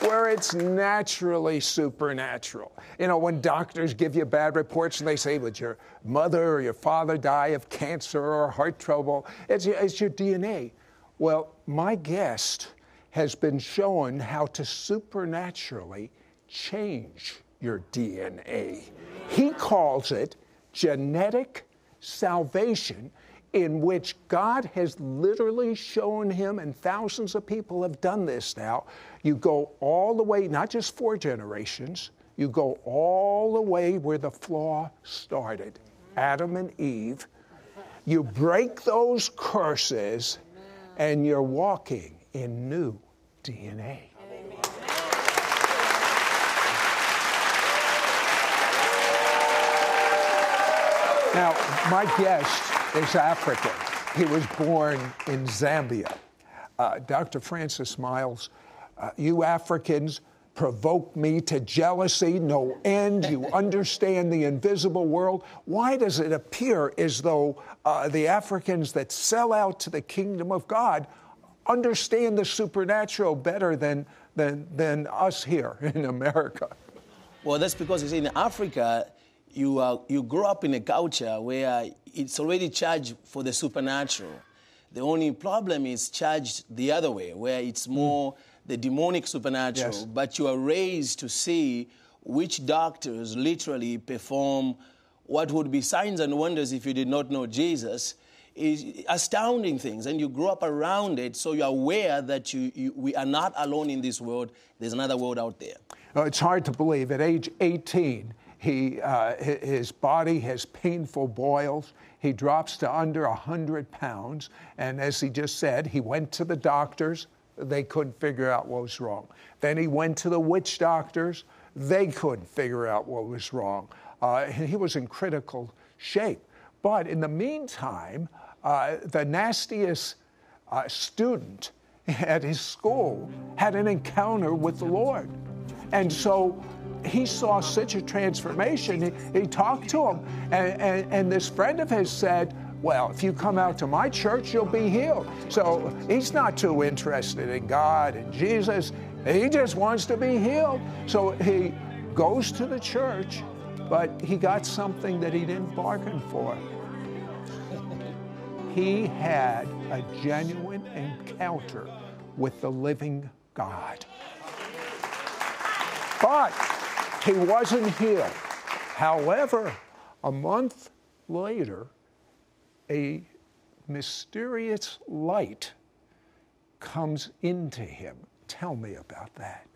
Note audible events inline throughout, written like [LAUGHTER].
where it's naturally supernatural. You know, when doctors give you bad reports and they say, would your mother or your father die of cancer or heart trouble? It's your, it's your DNA. Well, my guest has been shown how to supernaturally change your DNA. He calls it genetic salvation in which God has literally shown him, and thousands of people have done this now. You go all the way, not just four generations, you go all the way where the flaw started Adam and Eve. You break those curses, and you're walking in new DNA. Now, my guest is African. He was born in Zambia. Uh, Dr. Francis Myles, uh, you Africans provoke me to jealousy, no end. You understand the invisible world. Why does it appear as though uh, the Africans that sell out to the kingdom of God understand the supernatural better than, than, than us here [LAUGHS] in America? Well, that's because in Africa, you, uh, you grow up in a culture where it's already charged for the supernatural. The only problem is charged the other way, where it's more the demonic supernatural, Yes. but you are raised to see witch doctors literally perform what would be signs and wonders if you did not know Jesus. Is astounding things, and you grow up around it, so you're aware that you, you, we are not alone in this world. There's another world out there. Uh, it's hard to believe. At age 18, he, uh, his body has painful boils. He drops to under 100 pounds. And as he just said, he went to the doctors. They couldn't figure out what was wrong. Then he went to the witch doctors. They couldn't figure out what was wrong. Uh, he was in critical shape. But in the meantime, uh, the nastiest uh, student at his school had an encounter with the Lord. And so he saw such a transformation. He, he talked to him. And, and, and this friend of his said, Well, if you come out to my church, you'll be healed. So he's not too interested in God and Jesus. He just wants to be healed. So he goes to the church, but he got something that he didn't bargain for he had a genuine encounter with the living God. But he wasn't healed. However, a month later, a mysterious light comes into him. Tell me about that.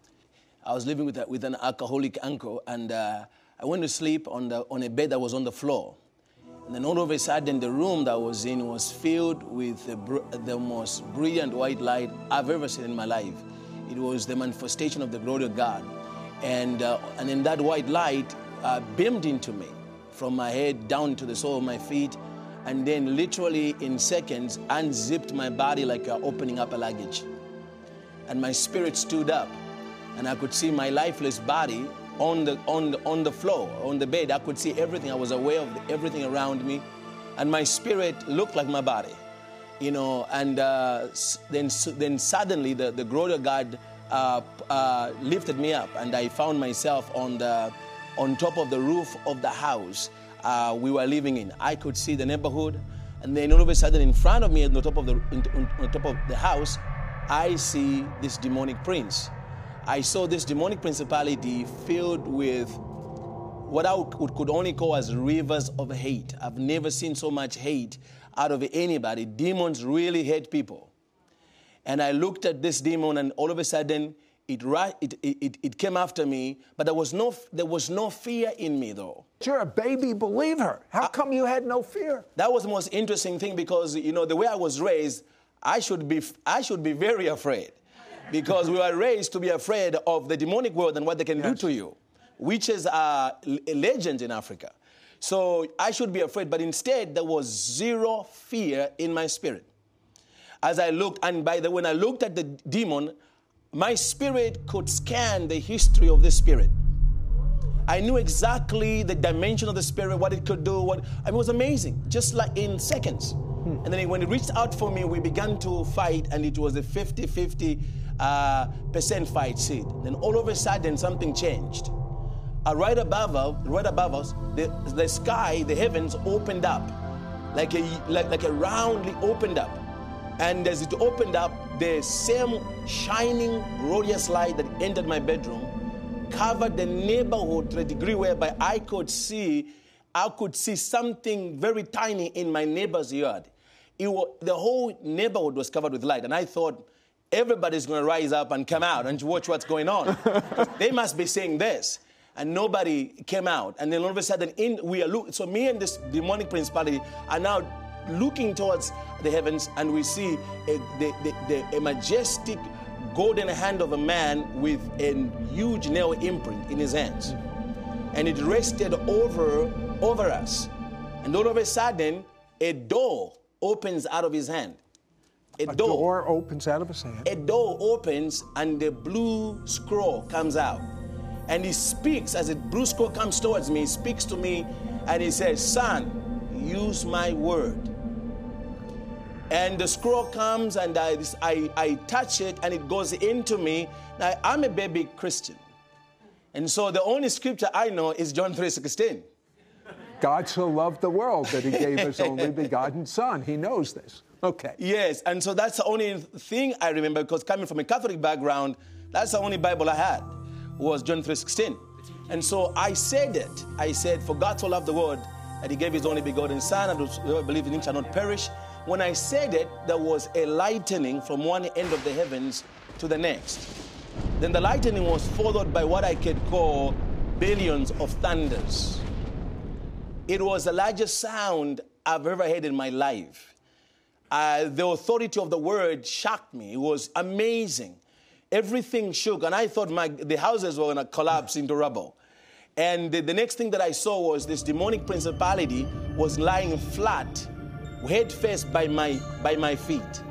I was living with, with an alcoholic uncle, and uh, I went to sleep on, the, on a bed that was on the floor. And then all of a sudden, the room that I was in was filled with the, br- the most brilliant white light I've ever seen in my life. It was the manifestation of the glory of God. And, uh, and then that white light uh, beamed into me from my head down to the sole of my feet, and then literally in seconds unzipped my body like you're opening up a luggage. And my spirit stood up and i could see my lifeless body on the on the, on the floor on the bed. I could see everything. I was aware of everything around me. And my spirit looked like my body you know and uh, then then suddenly the, the of god uh, uh, lifted me up and i found myself on the on top of the roof of the house uh, we were living in i could see the neighborhood and then all of a sudden in front of me on the top of the on, top of the house I see this demonic prince. I saw this demonic principality filled with what I would, could only call as rivers of hate. I've never seen so much hate out of anybody. Demons really hate people. And I looked at this demon, and all of a sudden, it, it, it, it came after me, but there was, no, there was no fear in me, though. You're a baby believer. How come you had no fear? That was the most interesting thing because, you know, the way I was raised, I should be, I should be very afraid because we were raised to be afraid of the demonic world and what they can yes. do to you. Witches are a legend in Africa. So I should be afraid, but instead there was zero fear in my spirit. As I looked, and by the way when I looked at the demon, my spirit could scan the history of the spirit. I knew exactly the dimension of the spirit, what it could do. What I mean, it was amazing, just like in seconds. Hmm. And then when it reached out for me, we began to fight, and it was a 50 50 uh, percent fight Sid. Then all of a sudden, something changed. Uh, right above us, right above us, the, the sky, the heavens opened up, like a like, like a roundly opened up. And as it opened up, the same shining, glorious light that entered my bedroom covered the neighborhood to a degree whereby I could see, I could see something very tiny in my neighbor's yard. It was, the whole neighborhood was covered with light, and I thought everybody's going to rise up and come out and watch what's going on. [LAUGHS] they must be saying this. And nobody came out. And then all of a sudden, in, we are look, so me and this demonic principality are now looking towards the heavens, and we see a, the, the, the, a majestic golden hand of a man with a huge nail imprint in his hands. And it rested over, over us. And all of a sudden, a door opens out of his hand. A, a door, door, opens out of his hand. A door opens and the blue scroll comes out. And he speaks as the blue scroll comes towards me, he speaks to me and he says, Son, use my word. And the scroll comes and I, I, I touch it and it goes into me. Now, I'm a baby Christian. And so the only scripture I know is John 3.16. God so loved the world that he gave his only [LAUGHS] begotten son. He knows this. Okay. Yes, and so that's the only thing I remember because coming from a Catholic background, that's the only Bible I had was John 3.16. And so I said it. I said, for God so loved the world that he gave his only begotten son and whoever believes in him shall not perish. When I said it, there was a lightning from one end of the heavens to the next. Then the lightning was followed by what I could call billions of thunders. It was the largest sound I've ever heard in my life uh, the authority of the word shocked me. It was amazing. Everything shook, and I thought my, the houses were going to collapse into rubble. And the, the, next thing that I saw was this demonic principality was lying flat, head first by my, by my feet.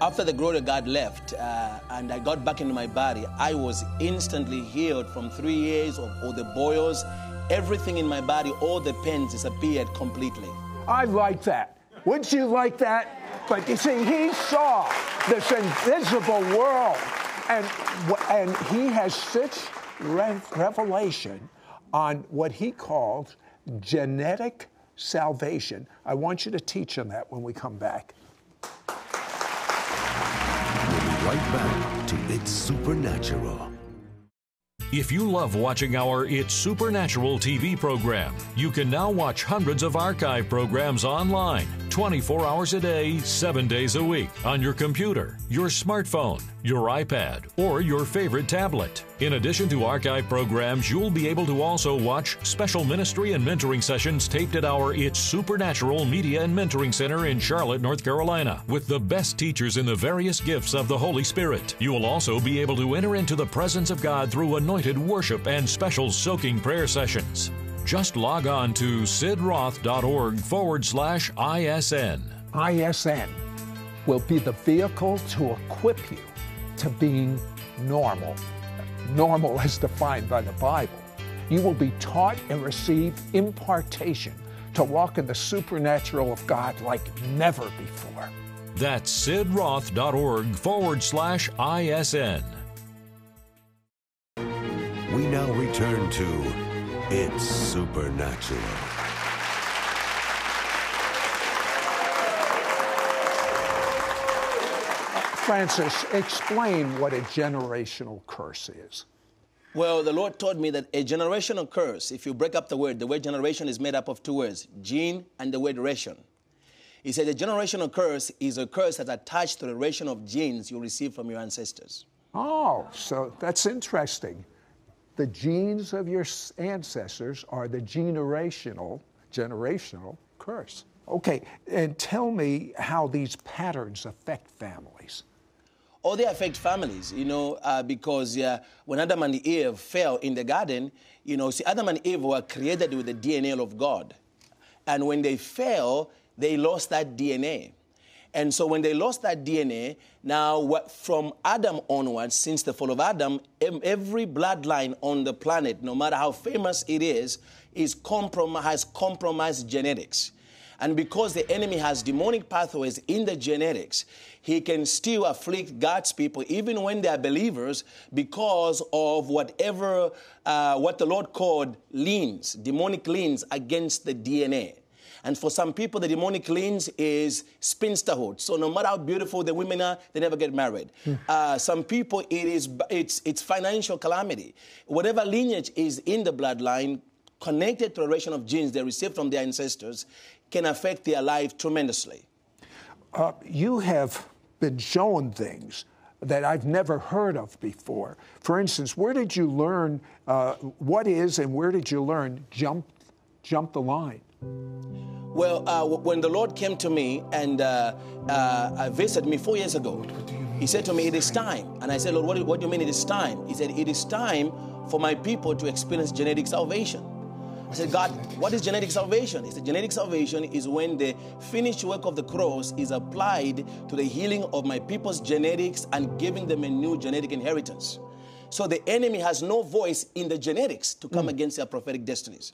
After the glory of God left uh, and I got back into my body, I was instantly healed from three years of all the boils. Everything in my body, all the pains disappeared completely. I like that. Wouldn't you like that? But you see, he saw this invisible world, and, and he has such revelation on what he calls genetic salvation. I want you to teach on that when we come back. We'll be right back to It's Supernatural. If you love watching our It's Supernatural TV program, you can now watch hundreds of archive programs online 24 hours a day, 7 days a week on your computer, your smartphone, your iPad, or your favorite tablet. In addition to archive programs, you'll be able to also watch special ministry and mentoring sessions taped at our It's Supernatural Media and Mentoring Center in Charlotte, North Carolina, with the best teachers in the various gifts of the Holy Spirit. You will also be able to enter into the presence of God through anointed worship and special soaking prayer sessions. Just log on to sidroth.org forward slash ISN. ISN will be the vehicle to equip you to being normal. Normal as defined by the Bible. You will be taught and receive impartation to walk in the supernatural of God like never before. That's sidroth.org forward slash ISN. We now return to it's supernatural. Francis, explain what a generational curse is. Well, the Lord taught me that a generational curse, if you break up the word, the word generation is made up of two words, gene and the word ration. He said a generational curse is a curse that's attached to the ration of genes you receive from your ancestors. Oh, so that's interesting. The genes of your ancestors are the generational, generational curse. Okay, and tell me how these patterns affect families. Or they affect families, you know, uh, because uh, when Adam and Eve fell in the garden, you know, see, Adam and Eve were created with the DNA of God. And when they fell, they lost that DNA. And so when they lost that DNA, now from Adam onwards, since the fall of Adam, every bloodline on the planet, no matter how famous it is, is comprom- has compromised genetics. And because the enemy has demonic pathways in the genetics, he can still afflict God's people even when they are believers because of whatever, uh, what the Lord called liens, demonic leans against the DNA. And for some people, the demonic liens is spinsterhood. So no matter how beautiful the women are, they never get married. Uh, some people, it is it's it's financial calamity. Whatever lineage is in the bloodline connected to a ration of genes they received from their ancestors can affect their life tremendously. Uh, you have been shown things that I've never heard of before. For instance, where did you learn uh, what is and where did you learn jump, jump the line? Well, uh, when the Lord came to me and uh, uh, visited me four years ago, He said to me, It is time. And I said, Lord, what do, what do you mean it is time? He said, It is time for my people to experience genetic salvation. I said, God, what is genetic salvation? He said, Genetic salvation is when the finished work of the cross is applied to the healing of my people's genetics and giving them a new genetic inheritance. So the enemy has no voice in the genetics to come against their prophetic destinies.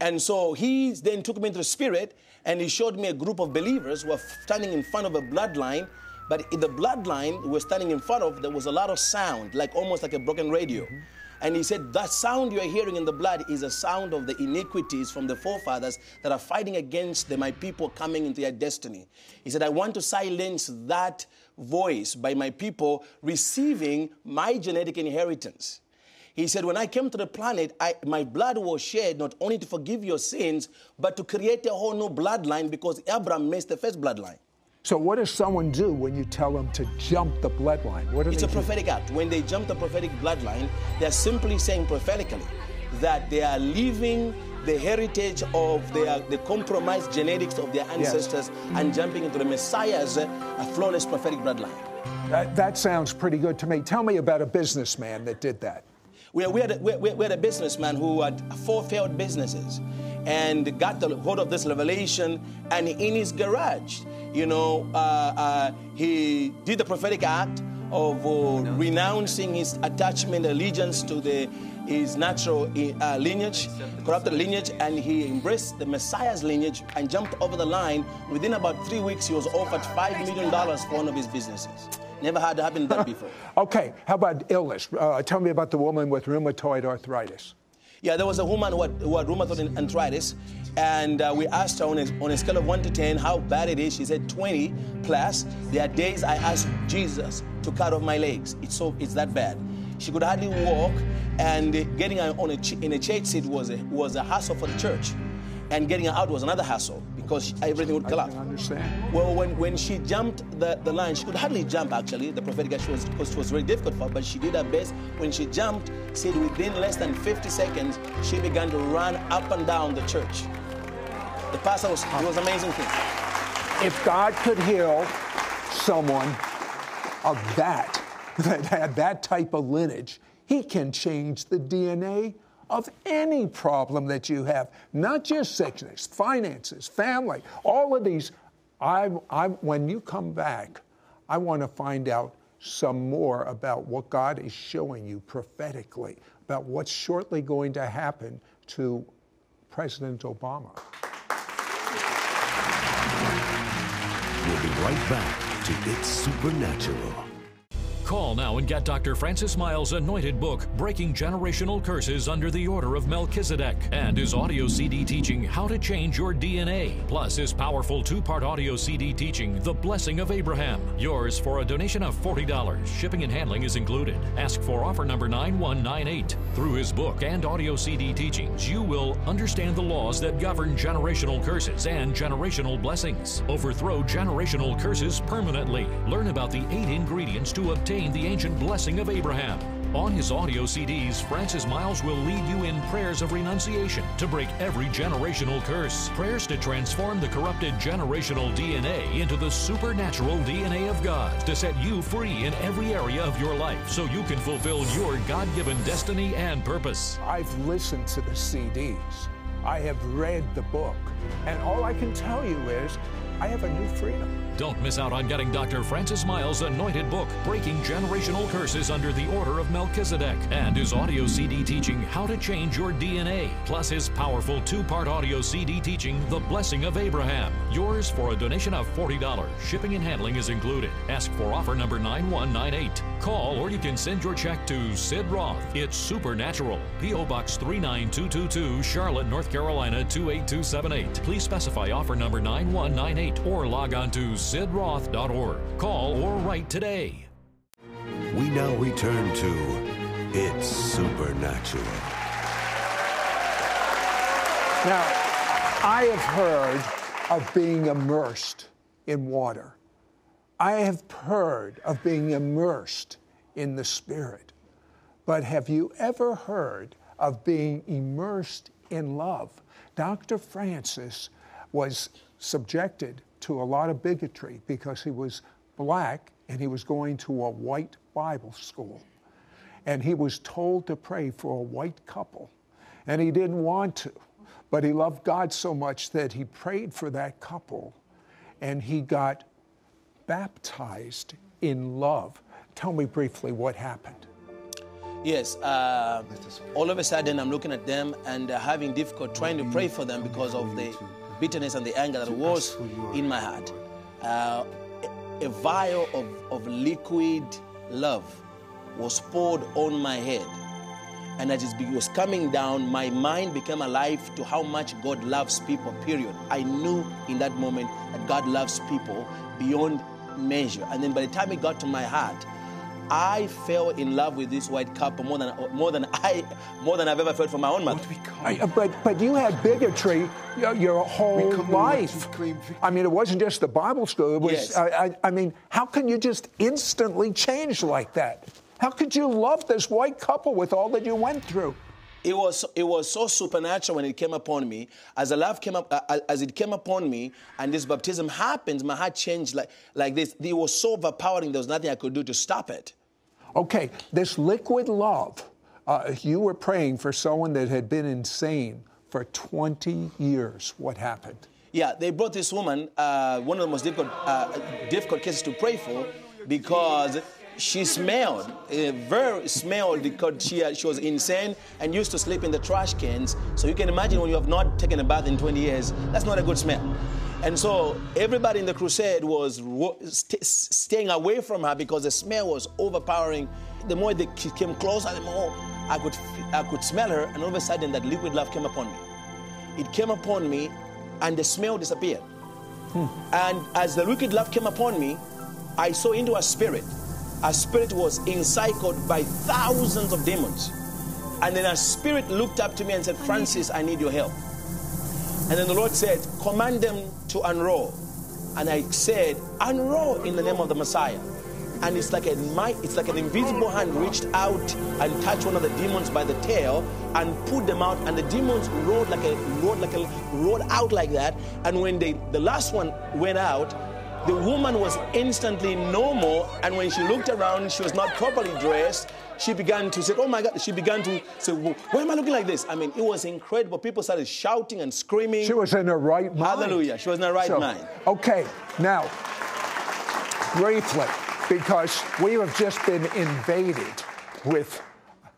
And so he then took me into the spirit and he showed me a group of believers who were standing in front of a bloodline. But in the bloodline we were standing in front of, there was a lot of sound, like almost like a broken radio. Mm-hmm. And he said, That sound you're hearing in the blood is a sound of the iniquities from the forefathers that are fighting against the, my people coming into their destiny. He said, I want to silence that voice by my people receiving my genetic inheritance. He said, When I came to the planet, I, my blood was shed not only to forgive your sins, but to create a whole new bloodline because Abraham missed the first bloodline. So, what does someone do when you tell them to jump the bloodline? What It's a do? prophetic act. When they jump the prophetic bloodline, they're simply saying prophetically that they are leaving the heritage of their the compromised genetics of their ancestors and jumping into the Messiah's uh, flawless prophetic bloodline. That, that sounds pretty good to me. Tell me about a businessman that did that. We, we, had a, we, had a businessman who had four failed businesses and got the hold of this revelation and in his garage you know uh, uh, he did the prophetic act of uh, renouncing his attachment allegiance to the his natural uh, lineage corrupted lineage and he embraced the messiah's lineage and jumped over the line. Within about three weeks he was offered five million dollars for one of his businesses never had happened that before [LAUGHS] Okay, how about illness? Uh, tell me about the woman with rheumatoid arthritis. Yeah, there was a woman who had, who had rheumatoid arthritis, and uh, we asked her on a, on a scale of 1 to 10 how bad it is. She said 20 plus. There are days I asked Jesus to cut off my legs. It's so it's that bad. She could hardly walk, and getting her on a in a church seat was a, was a hassle for the church, and getting her out was another hassle because everything would I collapse. can understand. Well, when, when she jumped the, the line, she could hardly jump actually. The prophetic act was because it was very difficult for her, but she did her best. When she jumped, said within less than 50 seconds, she began to run up and down the church. The pastor was, it was amazing thing. If God could heal someone of that, [LAUGHS] that had that type of lineage, He can change the DNA of any problem that you have, not just sickness, finances, family, all of these. I, I, when you come back, I want to find out some more about what God is showing you prophetically, about what's shortly going to happen to President Obama. We'll be right back to It's Supernatural. Call now and get Dr. Francis Myles' anointed book, Breaking Generational Curses Under the Order of Melchizedek, and his audio CD teaching, How to Change Your DNA, plus his powerful two part audio CD teaching, The Blessing of Abraham. Yours for a donation of $40. Shipping and handling is included. Ask for offer number 9198. Through his book and audio CD teachings, you will understand the laws that govern generational curses and generational blessings, overthrow generational curses permanently, learn about the eight ingredients to obtain the ancient blessing of Abraham. On his audio CDs, Francis Myles will lead you in prayers of renunciation to break every generational curse, prayers to transform the corrupted generational DNA into the supernatural DNA of God, to set you free in every area of your life so you can fulfill your God given destiny and purpose. I've listened to the CDs, I have read the book, and all I can tell you is I have a new freedom. Don't miss out on getting Dr. Francis Myles' anointed book, Breaking Generational Curses Under the Order of Melchizedek, and his audio CD teaching, How to Change Your DNA, plus his powerful two part audio CD teaching, The Blessing of Abraham. Yours for a donation of $40. Shipping and handling is included. Ask for offer number 9198. Call or you can send your check to Sid Roth. It's Supernatural. P.O. Box 39222, Charlotte, North Carolina 28278. Please specify offer number 9198 or log on to sidroth.org. Call or write today. We now return to It's Supernatural. Now, I have heard of being immersed in water. I have heard of being immersed in the Spirit. But have you ever heard of being immersed in love? Dr. Francis was subjected to a lot of bigotry because he was black and he was going to a white Bible school. And he was told to pray for a white couple. And he didn't want to, but he loved God so much that he prayed for that couple and he got baptized in love. Tell me briefly what happened. Yes, uh, all of a sudden I'm looking at them and uh, having difficult trying to pray for them because of the bitterness and the anger that was in my heart. Uh, a vial of, of liquid love was poured on my head. And as it was coming down, my mind became alive to how much God loves people, period. I knew in that moment that God loves people beyond measure. And then by the time it got to my heart, I fell in love with this white couple more than more than I more than I've ever felt for my own mother. I, but but you had bigotry your, your whole life. I mean, it wasn't just the Bible school. It was. Yes. I, I, I mean, how can you just instantly change like that? How could you love this white couple with all that you went through? it was it was so supernatural when it came upon me as the love came up uh, as it came upon me and this baptism happens my heart changed like like this it was so overpowering there was nothing i could do to stop it Okay, this liquid love. Uh, you were praying for someone that had been insane for 20 years. What happened? yeah they brought this woman uh, one of the most difficult uh, difficult cases to pray for because she smelled uh, very smelled because she, uh, she was insane and used to sleep in the trash cans so you can imagine when you have not taken a bath in 20 years that's not a good smell and so everybody in the crusade was st- staying away from her because the smell was overpowering. The more they came closer, the more I could, I could smell her, and all of a sudden that liquid love came upon me. It came upon me, and the smell disappeared. And as the liquid love came upon me, I saw into a spirit. A spirit was encircled by thousands of demons. And then a spirit looked up to me and said, Francis, I need your help. And then the Lord said, Command them to unroll. And I said, Unroll in the name of the Messiah. And it's like a it's like an invisible hand reached out and touched one of the demons by the tail and put them out, and the demons rolled like a rolled like a rolled out like that. And when they the last one went out, the woman was instantly normal, and when she looked around, she was not properly dressed. She began to say, "Oh my God!" She began to say, "Why am I looking like this?" I mean, it was incredible. People started shouting and screaming. She was in her right mind. Hallelujah! She was in her right So, mind. Okay, now, briefly, because we have just been invaded with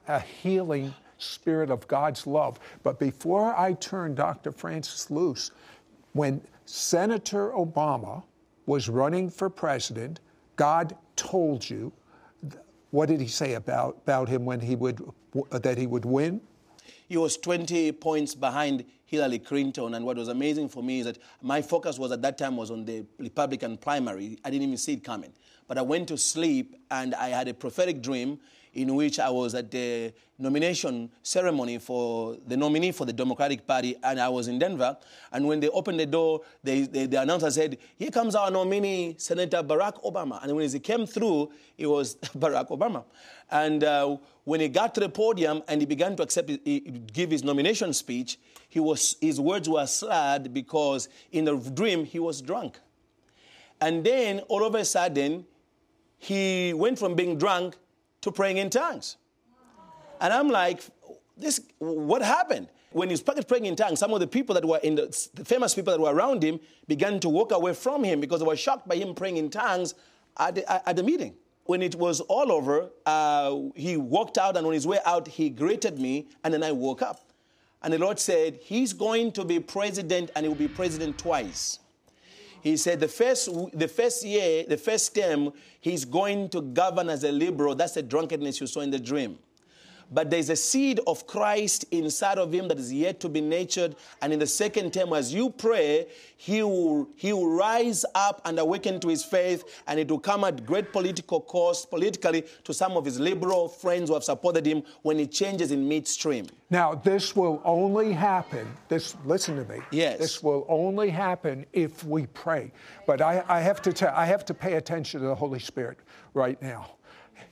a healing spirit of God's love. But before I turn Dr. Francis loose, when Senator Obama was running for president, God told you what did he say about, about him when he would that he would win? He was 20 points behind Hillary Clinton, and what was amazing for me is that my focus was at that time was on the Republican primary. I didn't even see it coming, but I went to sleep and I had a prophetic dream in which I was at the nomination ceremony for the nominee for the Democratic Party, and I was in Denver. And when they opened the door, they, they, the announcer said, Here comes our nominee, Senator Barack Obama. And when he came through, it was [LAUGHS] Barack Obama. And uh, when he got to the podium and he began to accept, he, give his nomination speech, he was, his words were slurred because in the dream he was drunk. And then all of a sudden, he went from being drunk to praying in tongues. And I'm like, this, what happened? When he started praying in tongues, some of the people that were in the, the, famous people that were around him began to walk away from him because they were shocked by him praying in tongues at the, at the meeting. When it was all over, uh, he walked out, and on his way out, he greeted me, and then I woke up. And the Lord said, He's going to be president, and he will be president twice. He said the first, the first year, the first term, he's going to govern as a liberal. That's the drunkenness you saw in the dream. But there's a seed of Christ inside of him that is yet to be nurtured. And in the second term, as you pray, he will, he will rise up and awaken to his faith, and it will come at great political cost, politically, to some of his liberal friends who have supported him when he changes in midstream. Now, this will only happen, this, listen to me. Yes. This will only happen if we pray. But I, I have to tell, I have to pay attention to the Holy Spirit right now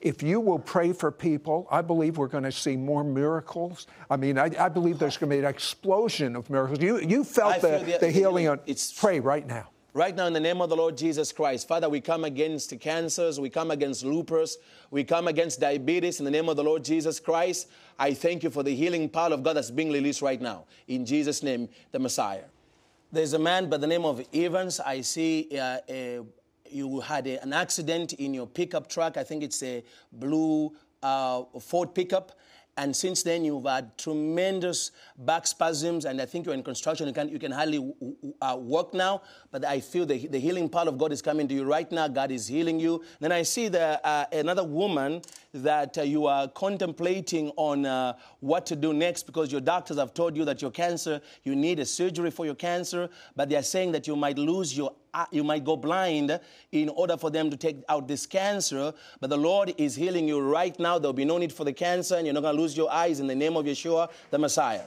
if you will pray for people, I believe we're going to see more miracles. I mean, I, I believe there's going to be an explosion of miracles. You, you felt the, the, the, healing on. It's, pray right now. Right now, in the name of the Lord Jesus Christ, Father, we come against cancers, we come against lupus, we come against diabetes in the name of the Lord Jesus Christ. I thank you for the healing power of God that's being released right now. In Jesus' name, the Messiah. There's a man by the name of Evans. I see uh, a you had a, an accident in your pickup truck. I think it's a blue uh, Ford pickup. And since then, you've had tremendous back spasms, and I think you're in construction. You can, you can hardly uh, walk now, but I feel the, the healing power of God is coming to you right now. God is healing you. Then I see the, uh, another woman that uh, you are contemplating on uh, what to do next because your doctors have told you that your cancer, you need a surgery for your cancer, but they are saying that you might lose your uh, you might go blind in order for them to take out this cancer. But the Lord is healing you right now. There'll be no need for the cancer, and you're not going to lose your eyes in the name of Yeshua, the Messiah.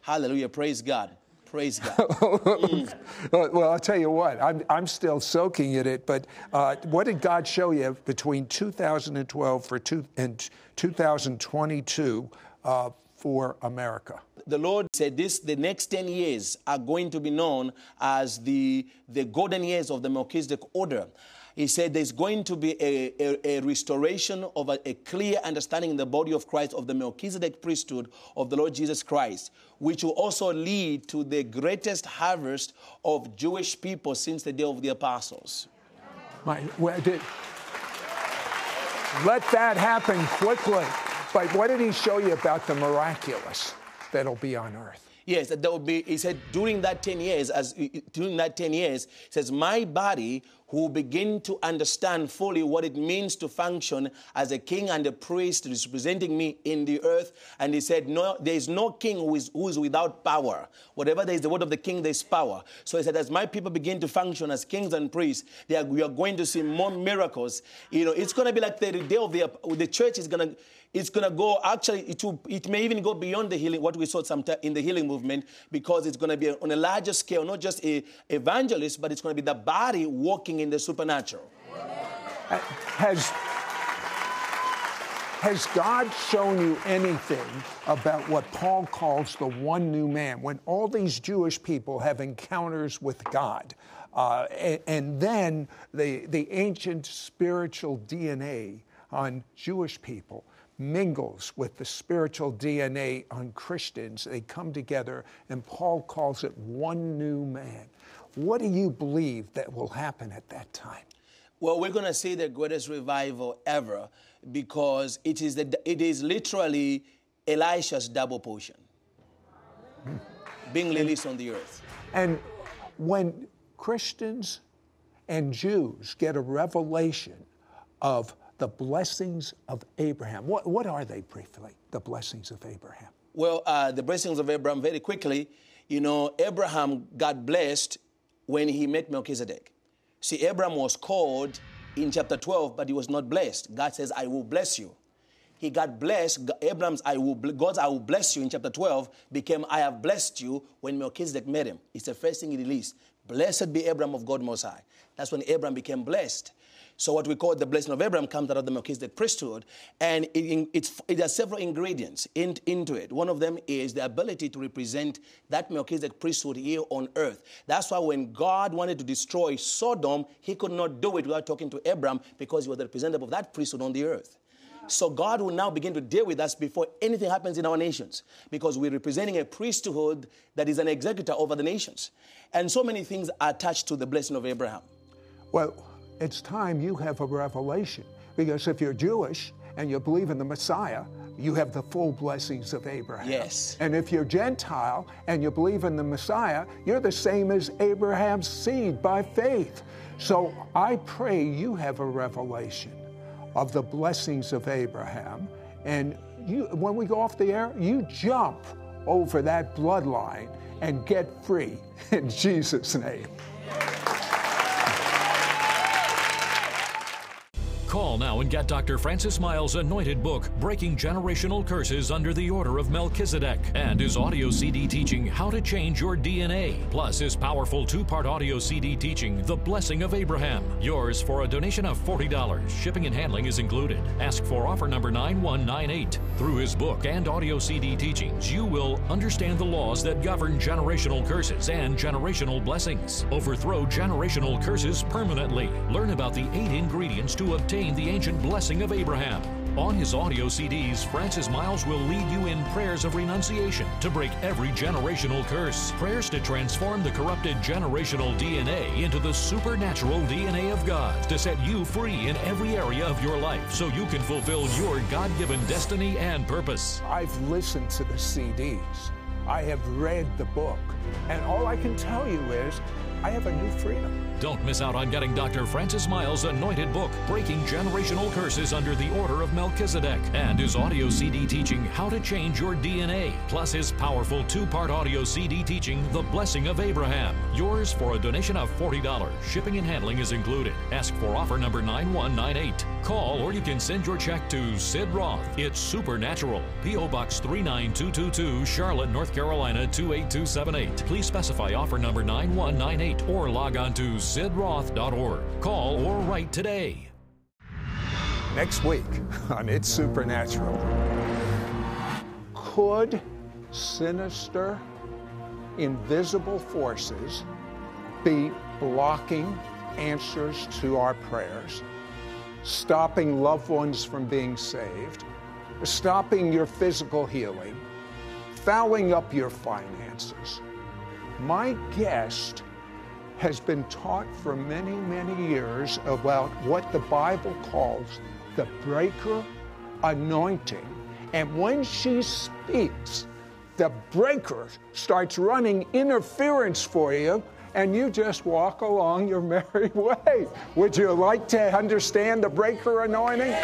Hallelujah. Praise God. Praise God. [LAUGHS] mm. Well, I'll tell you what, I'm, I'm still soaking in it, but uh, what did God show you between 2012 for two, and 2022 uh, for America? The Lord said this the next 10 years are going to be known as the, the golden years of the Melchizedek order. He said there's going to be a, a, a restoration of a, a, clear understanding in the body of Christ of the Melchizedek priesthood of the Lord Jesus Christ, which will also lead to the greatest harvest of Jewish people since the day of the apostles. My, well, did, let that happen quickly. But what did he show you about the miraculous that'll be on earth? Yes, that will be. He said during that ten years, as during that ten years, says my body will begin to understand fully what it means to function as a king and a priest representing me in the earth. And he said, No, there is no king who is, who is without power. Whatever there is the word of the king, there's power. So he said, as my people begin to function as kings and priests, they are, we are going to see more miracles. You know, it's going to be like the day of the the church is going to it's going to go actually it, will, it may even go beyond the healing what we saw some in the healing movement because it's going to be on a larger scale not just a evangelist but it's going to be the body walking in the supernatural has has God shown you anything about what Paul calls the one new man? When all these Jewish people have encounters with God, uh, and, and, then the, the ancient spiritual DNA on Jewish people mingles with the spiritual DNA on Christians. They come together, and Paul calls it one new man. What do you believe that will happen at that time? Well, we're going to see the greatest revival ever because it is, the, it is literally Elisha's double portion being released on the earth. And when Christians and Jews get a revelation of the blessings of Abraham. What, what are they briefly, the blessings of Abraham? Well, uh, the blessings of Abraham, very quickly, you know, Abraham got blessed when he met Melchizedek. See, Abraham was called in chapter 12, but he was not blessed. God says, I will bless you. He got blessed. Abraham's I will God's I will bless you in chapter 12 became I have blessed you when Melchizedek met him. It's the first thing he released. Blessed be Abraham of God Most High. That's when Abraham became blessed. So what we call the blessing of Abraham comes out of the Melchizedek priesthood, and it, it has several ingredients in, into it. One of them is the ability to represent that Melchizedek priesthood here on earth. That's why when God wanted to destroy Sodom, he could not do it without talking to Abraham because he was the representative of that priesthood on the earth. So God will now begin to deal with us before anything happens in our nations because we're representing a priesthood that is an executor over the nations. And so many things are attached to the blessing of Abraham. Well, it's time you have a revelation because if you're Jewish and you believe in the Messiah, you have the full blessings of Abraham. Yes. And if you're Gentile and you believe in the Messiah, you're the same as Abraham's seed by faith. So I pray you have a revelation of the blessings of Abraham. And you, when we go off the air, you jump over that bloodline and get free in [LAUGHS] Jesus' name. Call now and get Dr. Francis Myles' anointed book, Breaking Generational Curses Under the Order of Melchizedek, and his audio CD teaching, How to Change Your DNA, plus his powerful two part audio CD teaching, The Blessing of Abraham. Yours for a donation of $40. Shipping and handling is included. Ask for offer number 9198. Through his book and audio CD teachings, you will understand the laws that govern generational curses and generational blessings, overthrow generational curses permanently, learn about the eight ingredients to obtain the ancient blessing of Abraham. On his audio CDs, Francis Myles will lead you in prayers of renunciation to break every generational curse, prayers to transform the corrupted generational DNA into the supernatural DNA of God, to set you free in every area of your life so you can fulfill your God given destiny and purpose. I've listened to the CDs, I have read the book, and all I can tell you is I have a new freedom. Don't miss out on getting Dr. Francis Myles' anointed book, Breaking Generational Curses Under the Order of Melchizedek, and his audio CD teaching, How to Change Your DNA, plus his powerful two part audio CD teaching, The Blessing of Abraham. Yours for a donation of $40. Shipping and handling is included. Ask for offer number 9198. Call or you can send your check to Sid Roth. It's Supernatural. P.O. Box 39222, Charlotte, North Carolina 28278. Please specify offer number 9198 or log on to sidroth.org. Call or write today. Next week on It's Supernatural. Could sinister, invisible forces be blocking answers to our prayers, stopping loved ones from being saved, stopping your physical healing, fouling up your finances? My guest has been taught for many, many years about what the Bible calls the breaker anointing. And when she speaks, the breaker starts running interference for you, and you just walk along your [LAUGHS] merry way. Would you like to understand the breaker anointing?